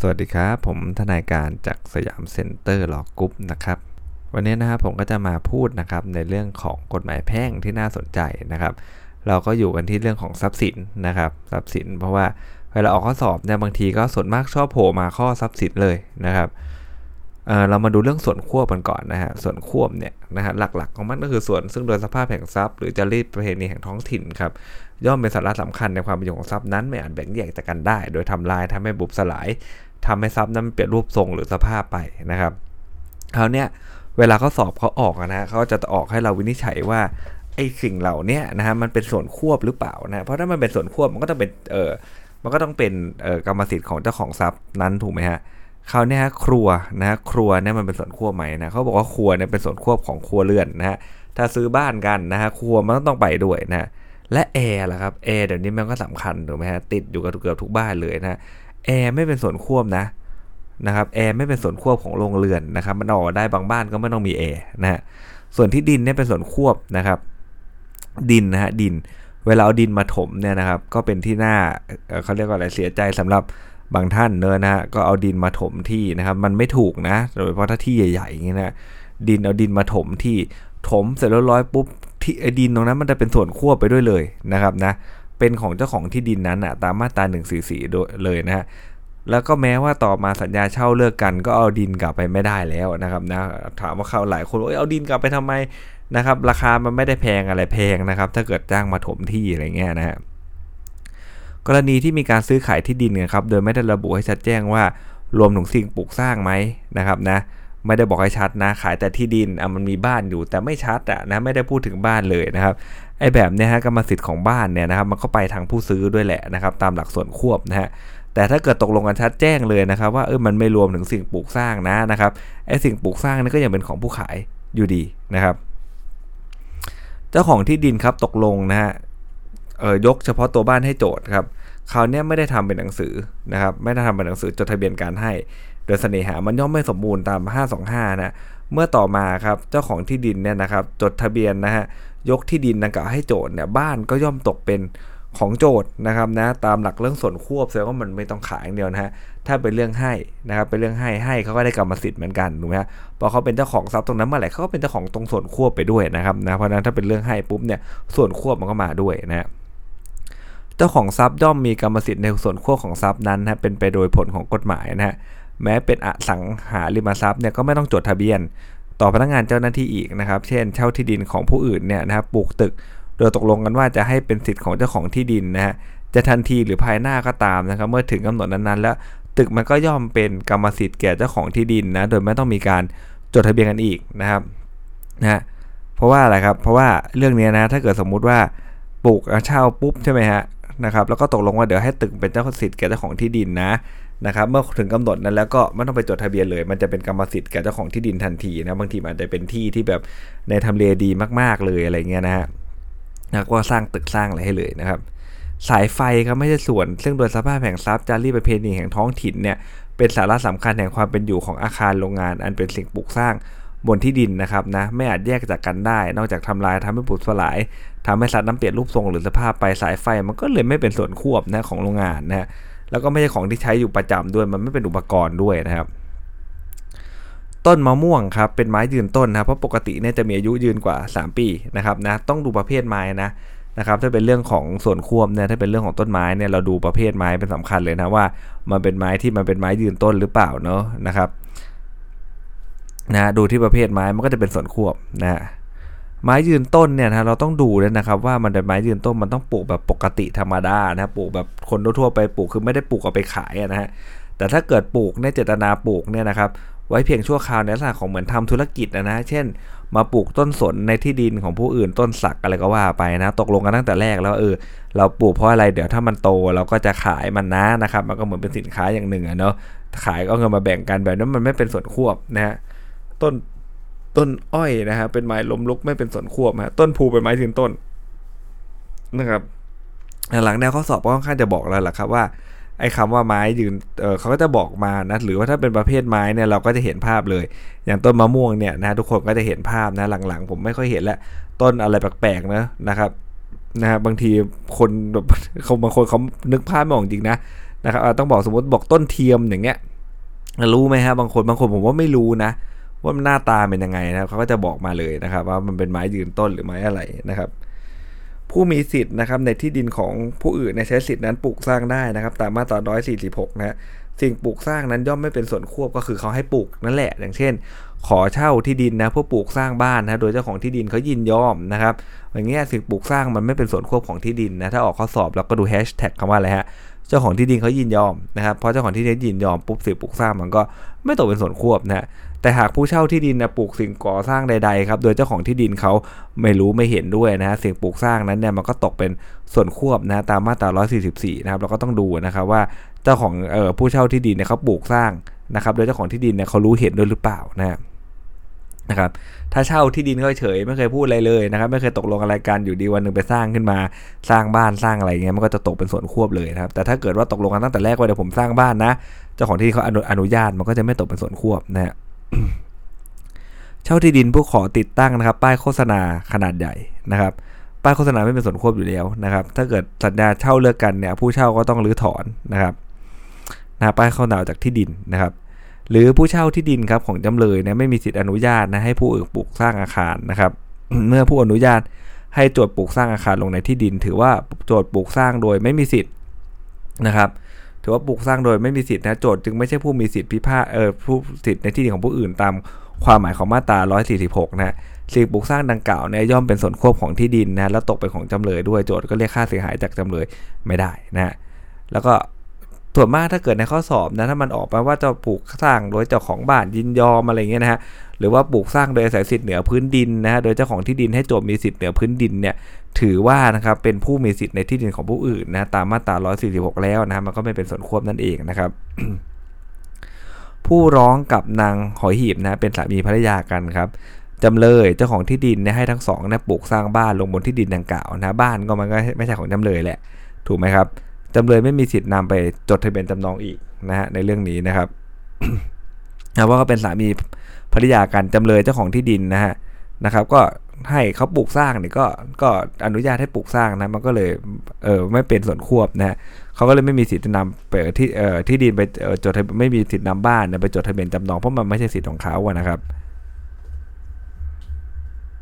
สวัสดีครับ ผมทนายการจาก Siam Center Law Group นะครับ วันนี้นะครับผมก็จะมาพูดนะครับในเรื่องของกฎหมายแพ่งที่น่าสนใจนะครับ เราก็อยู่กันที่เรื่องของทรัพย์สินนะครับทรัพย์สิน เพราะว่าเวลาออกข้อสอบเนี่ยบางทีก็ส่วนมากชอบโผล่มาข้อทรัพย์สินเลยนะครับ เรามาดูเรื่องส่วนควบกันก่อนนะฮะ ส่วนควบเนี่ยนะฮะหลักๆของมันก็คือส่วนซึ่งโดยสภาพแห่งทรัพย์ หรือจารีตประเพณีแห่งท้องถิ่นครับย่อมเป็นสาระสำคัญในความเป็นอยู่ของทรัพย์นั้นไม่อาจแบ่งแยกจากกันได้ โดยทำลายทำให้บุบสลายทำให้ทรัพย์นั้นเปลี่ยนรูปทรงหรือสภาพไปนะครับคราวเนี้ยเวลาเขาสอบเขาออกนะเขาจะออกให้เราวินิจฉัยว่าไอ้สิ่งเหล่านี้นะฮะมันเป็นส่วนควบหรือเปล่านะเพราะถ้ามันเป็นส่วนควบมันก็ต้องเป็นเออมันก็ต้องเป็นเออกรรมสิทธิ์ของเจ้าของทรัพย์นั้นถูกไหมฮะ คราวนี้ครัวนะครัวเนี่ยมันเป็นส่วนควบไหมนะเขาบอกว่าครัวเนี่ยเป็นส่วนควบของครัวเรือนนะฮะถ้าซื้อบ้านกันนะฮะครัวมันต้องไปด้วยนะและแอร์ล่ะครับแอร์เดี๋ยวนี้มันก็สำคัญถูกไหมฮะติดอยู่กับเกือบทุกบ้านเลยนะแอร์ไม่เป็นส่วนควบนะนะครับแอร์ไม่เป็นส่วนควบของโรงเรือนนะครับมันออกได้บางบ้านก็ไม่ต้องมีแอร์นะฮะส่วนที่ดินเนี่ยเป็นส่วนควบนะครับ ดินนะฮะดิน เวลาเอาดินมาถมเนี่ยนะครับ ก็เป็นที่น่าเขาเรียกว่าอะไรเสียใจสำหรับ บางท่านเนอนะฮะก็เอาดินมาถมที่นะครับมันไม่ถูกนะโดยเฉพาะถ้าที่ใหญ่ๆอย่างนี้นะดินเอาดินมาถมที่ถมเสร็จแล้วร้อยปุ๊บที่ดินตรงนั้นมันจะเป็นส่วนควบไปด้วยเลยนะครับนะเป็นของเจ้าของที่ดินนั้นอะตามมาตรา144โดยเลยนะฮะแล้วก็แม้ว่าต่อมาสัญญาเช่าเลิกกันก็เอาดินกลับไปไม่ได้แล้วนะครับนะถามว่าเขาหลายคนว่าเอาดินกลับไปทำไมนะครับ ราคามันไม่ได้แพงอะไรแพงนะครับ ถ้าเกิดจ้างมาถมที่อะไรเงี้ยนะฮะ กรณีที่มีการซื้อขายที่ดินนะครับโดยไม่ได้ระบุให้ชัดแจ้งว่ารวมถึงสิ่งปลูกสร้างไหมนะครับนะไม่ได้บอกให้ชัดนะขายแต่ที่ดินอะมันมีบ้านอยู่ แต่ไม่ชัดอะนะไม่ได้พูดถึงบ้านเลยนะครับไอ้แบบเนี้ยฮะกรรมสิทธิ์ของบ้านเนี่ยนะครับมันก็ไปทางผู้ซื้อด้วยแหละนะครับตามหลักส่วนควบนะฮะแต่ถ้าเกิดตกลงกันชัดแจ้งเลยนะครับ ว่าเออมันไม่รวมถึงสิ่งปลูกสร้างนะนะครับไอ้สิ่งปลูกสร้างนี่ก็ยังเป็นของผู้ขายอยู่ดีนะครับ เจ้าของที่ดินครับตกลงนะฮะ ยกเฉพาะตัวบ้านให้โจทย์ครับคราวนี้ไม่ได้ทำเป็นหนังสือนะครับไม่ได้ทำเป็นหนังสือจดทะเบียนการให้ โดยเสน่หามันย่อมไม่สมบูรณ์ตาม 525 นะเมื่อต่อมาครับเจ้าของที่ดินเนี่ยนะครับจดทะเบียนนะฮะยกที่ดินดังกล่าวให้โจทย์เนี่ยบ้านก็ย่อมตกเป็นของโจทย์นะครับนะตามหลักเรื่องส่วนควบแสดงว่ามันไม่ต้องขายอย่างเดียวนะฮะถ้าเป็นเรื่องให้นะครับเป็นเรื่องให้ให้เขาก็ได้กรรมสิทธิ์เหมือนกันถูกไหมฮะพอเขาเป็นเจ้าของทรัพย์ตรงนั้นเมื่อไหร่เขาก็เป็นเจ้าของตรงส่วนควบไปด้วยนะครับนะเพราะนั้นถ้าเป็นเรื่องให้ปุ๊บเนี่ยส่วนควบมันก็มาด้วยนะ เจ้าของทรัพย์ย่อมมีกรรมสิทธิ์ในส่วนควบของทรัพย์นั้นนะเป็นไปโดยผลของกฎหมายนะฮะแม้เป็นอสังหาริมทรัพย์เนี่ยก็ไม่ต้องจดทะเบียน ต่อพนักงานเจ้าหน้าที่อีกนะครับ เช่น เช่าที่ดินของผู้อื่นเนี่ยนะครับปลูกตึก โดยตกลงกันว่าจะให้เป็นสิทธิ์ของเจ้าของที่ดินนะฮะจะทันทีหรือภายหน้าก็ตามนะครับเมื่อถึงกำหนดนั้นๆ แล้วตึกมันก็ย่อมเป็นกรรมสิทธิ์แก่เจ้าของที่ดินนะโดยไม่ต้องมีการจดทะเบียนกันอีกนะครับนะเพราะว่าอะไรครับเพราะว่าเรื่องนี้นะถ้าเกิดสมมุติว่าปลูกเช่าปุ๊บใช่ไหมฮะ นะครับแล้วก็ตกลงว่าเดี๋ยวให้ตึกเป็นเจ้าสิทธิ์แก่เจ้าของที่ดินนะนะครับเมื่อถึงกำหนดนั้นแล้วก็ไม่ต้องไปจดทะเบียนเลย มันจะเป็นกรรมสิทธิ์แก่เจ้าของที่ดินทันทีนะบางทีมันอาจจะเป็นที่ที่แบบในทำเลดีมาก ๆเลยอะไรเงี้ยนะฮะแล้วก็สร้างตึกสร้างอะไรให้เลยนะครับ สายไฟครับไม่ใช่ส่วน ซึ่งโดยสภาพแห่งทรัพย์จารีประเพณีแห่งท้องถิ่นเนี่ยเป็นสาระสำคัญแห่งความเป็นอยู่ของอาคารโรงงาน อันเป็นสิ่งปลูกสร้าง บนที่ดินนะครับนะไม่อาจแยกจากกันได้ นอกจากทำลายทำให้ปุสลายทำให้สัตว์น้ำเปลี่ยนรูปทรงหรือสภาพไปสายไฟ มันก็เลยไม่เป็นส่วนควบนะของโรงงานนะแล้วก็ไม่ใช่ของที่ใช้อยู่ประจำด้วยมันไม่เป็นอุปกรณ์ด้วยนะครับต้นมะม่วงครับเป็นไม้ยืนต้นนะเพราะปกติเนี่ยจะมีอายุยืนกว่า 3 ปีนะครับนะต้องดูประเภทไม้นะนะครับถ้าเป็นเรื่องของส่วนควบเนี่ยถ้าเป็นเรื่องของต้นไม้เนี่ยเราดูประเภทไม้เป็นสำคัญเลยนะว่า มันเป็นไม้ที่มันเป็นไม้ยืนต้นหรือเปล่าเนาะนะครับ นะดูที่ประเภทไม้มันก็จะเป็นส่วนควบนะไม้ยืนต้นเนี่ยนะเราต้องดูเลยนะครับว่ามันเป็นไม้ยืนต้นมันต้องปลูกแบบปกติธรรมดานะปลูกแบบคนทั่วไปปลูกคือไม่ได้ปลูกเอาไปขายนะฮะแต่ถ้าเกิดปลูกในเจตนาปลูกเนี่ยนะครับไว้เพียงชั่วคราวในลักษณะของเหมือนทำธุรกิจนะนะเช่น มาปลูกต้นสนในที่ดินของผู้อื่นต้นสักอะไรก็ว่าไปนะตกลงกันตั้งแต่แรกแล้วเออเราปลูกเพราะอะไรเดี๋ยวถ้ามันโตเราก็จะขายมันนะนะครับมันก็เหมือนเป็นสินค้าอย่างหนึ่งอะเนาะขายก็เงินมาแบ่งกันแบบนั้นมันไม่เป็นส่วนควบนะฮะ ต้นต้นอ้อยนะฮะเป็นไม้ล้มลุกไม่เป็นสนควบฮะต้นภูเป็นไม้ยืนต้นนะครับหลังแนวข้อสอบก็ค่อนข้างจะบอกแล้วแหละครับว่าไอ้คาว่าไม้ยืนเออเขาก็จะบอกมานะหรือว่าถ้าเป็นประเภทไม้เนี่ยเราก็จะเห็นภาพเลย อย่างต้นมะม่วงเนี่ยนะทุกคนก็จะเห็นภาพนะหลังๆ ผมไม่ค่อยเห็นแล้วต้นอะไรแปลกๆนะนะครับนะบางทีคนแบบเขาบางคนเขานึกภาพไม่ออกจริงนะนะครับต้องบอกสมมติบอกต้นเทียมอย่างเงี้ยรู้ไหมฮะบางคนบางคนผมว่าไม่รู้นะ ว่ามันหน้าตาเป็นยังไงนะเขาก็จะบอกมาเลยนะครับ ว่ามันเป็นไม้ยืนต้นหรือไม้อะไรนะครับ ผู้มีสิทธิ์นะครับในที่ดินของผู้อื่นในใช้สิทธินั้นปลูกสร้างได้นะครับ ตามมาตรา146นะสิ่งปลูกสร้างนั้นย่อมไม่เป็นส่วนควบก็คือเขาให้ปลูกนั่นแหละ อย่างเช่น ขอเช่าที่ดินนะเพื่อปลูกสร้างบ้านนะโดยเจ้าของที่ดินเขายินยอมนะครับอย่างเงี้ยสิ่งปลูกสร้างมันไม่เป็นส่วนควบของที่ดินนะถ้าออกข้อสอบเราก็ดูแฮชแท็กคำว่าอะไรฮะ เจ้าของที่ดินเขายินยอมนะครับเพราะเจ้าของที่ดินยินยอมปุ๊บสิ่งปลูกสร้างมันก็ไม่ตกเป็นส่วนควบนะแต่หากผู้เช่าที่ดินนะปลูกสิ่งก่อสร้างใดๆครับโดยเจ้าของที่ดินเขาไม่รู้ไม่เห็นด้วยนะฮะสิ่งปลูกสร้างนั้นเนี่ยมันก็ตกเป็นส่วนควบนะตามมาตรา 144 นะครับเราก็ต้องดูนะครับว่าเจ้าของออผู้เช่าที่ดินเนี่ยเขาปลูกสร้างนะครับโดยเจ้าของที่ดินเนี่ยเขารู้เห็นด้วยหรือเปล่านะ นะครับถ้าเช่าที่ดินเขาเฉยไม่เคยพูดอะไรเลยนะครับ ไม่เคยตกลงอะไรกันอยู่ดีวันหนึ่งไปสร้างขึ้นมาสร้างบ้านสร้างอะไรเงี้ยมันก็จะตกเป็นส่วนควบเลยนะครับ แต่ถ้าเกิดว่าตกลงกันตั้งแต่แรกว่าเดี๋ยวผมสร้างบ้านนะ เจ้าของที่เขาอนุญาตมันก็จะไม่ตกเป็นส่วนควบนะฮะเช่าที่ดินผู้ขอติดตั้งนะครับ ป้ายโฆษณาขนาดใหญ่นะครับ ป้ายโฆษณาไม่เป็นส่วนควบอยู่แล้วนะครับ ถ้าเกิดสัญญาเช่าเลิกกันเนี่ย ผู้เช่าก็ต้องรื้อถอนนะครับนะป้ายโฆษณาจากที่ดินนะครับ หรือผู้เช่าที่ดินครับของจำเลยนะไม่มีสิทธิอนุญาตนะให้ผู้อื่นปลูกสร้างอาคารนะครับ เมื่อผู้อนุญาตให้โจทย์ปลูกสร้างอาคารลงในที่ดิน ถือว่าโจทย์ปลูกสร้างโดยไม่มีสิทธิ์นะครับ ถือว่าปลูกสร้างโดยไม่มีสิทธินะโจทย์จึงไม่ใช่ผู้มีสิทธิพิพาทเออผู้สิทธิในที่ดินของผู้อื่นตามความหมายของมาตรา 146 นะสิ่งปลูกสร้างดังกล่าวเนี่ยย่อมเป็นส่วนควบของที่ดินนะแล้วตกเป็นของจำเลยด้วยโจทย์ก็เรียกค่าเสียหายจากจำเลยไม่ได้นะแล้วก็ ส่วนมากถ้าเกิดในข้อสอบนะถ้ามันออกมาว่าจะปลูกสร้างโดยเจ้าของบ้านยินยอมอะไรเงี้ยนะฮะหรือว่าปลูกสร้างโดยอาศัยสิทธิ์เหนือพื้นดินนะฮะโดยเจ้าของที่ดินให้โจทย์มีสิทธิ์เหนือพื้นดินเนี่ยถือว่านะครับเป็นผู้มีสิทธิ์ในที่ดินของผู้อื่นนะตามมาตรา 146 แล้วนะมันก็ไม่เป็นส่วนควบนั่นเองนะครับผู้ร้องกับนางหอยหีบนะเป็นสามีภรรยากันครับจำเลยเจ้าของที่ดินเนี่ยให้ทั้งสองเนี่ยปลูกสร้างบ้านลงบนที่ดินดังกล่าวนะบ้านก็มันก็ไม่ใช่ของจำเลยแหละ ถูกไหมครับ จำเลยไม่มีสิทธิ์นำไปจดทะเบียนจำนองอีกนะฮะในเรื่องนี้นะครับนะว่าก็เป็นสามีภรรยากันจำเลยเจ้าของที่ดินนะฮะนะครับ ก็ให้เขาปลูกสร้างเนี่ยก็ก็อนุญาตให้ปลูกสร้างนะมันก็เลยเออไม่เป็นส่วนควบนะฮะเขาก็เลยไม่มีสิทธิ์นำไปที่เอ่อที่ดินไปจดไม่มีสิทธิ์นำบ้านไปจดทะเบียนจำนองเพราะมันไม่ใช่สิทธิ์ของเขาอะนะครับ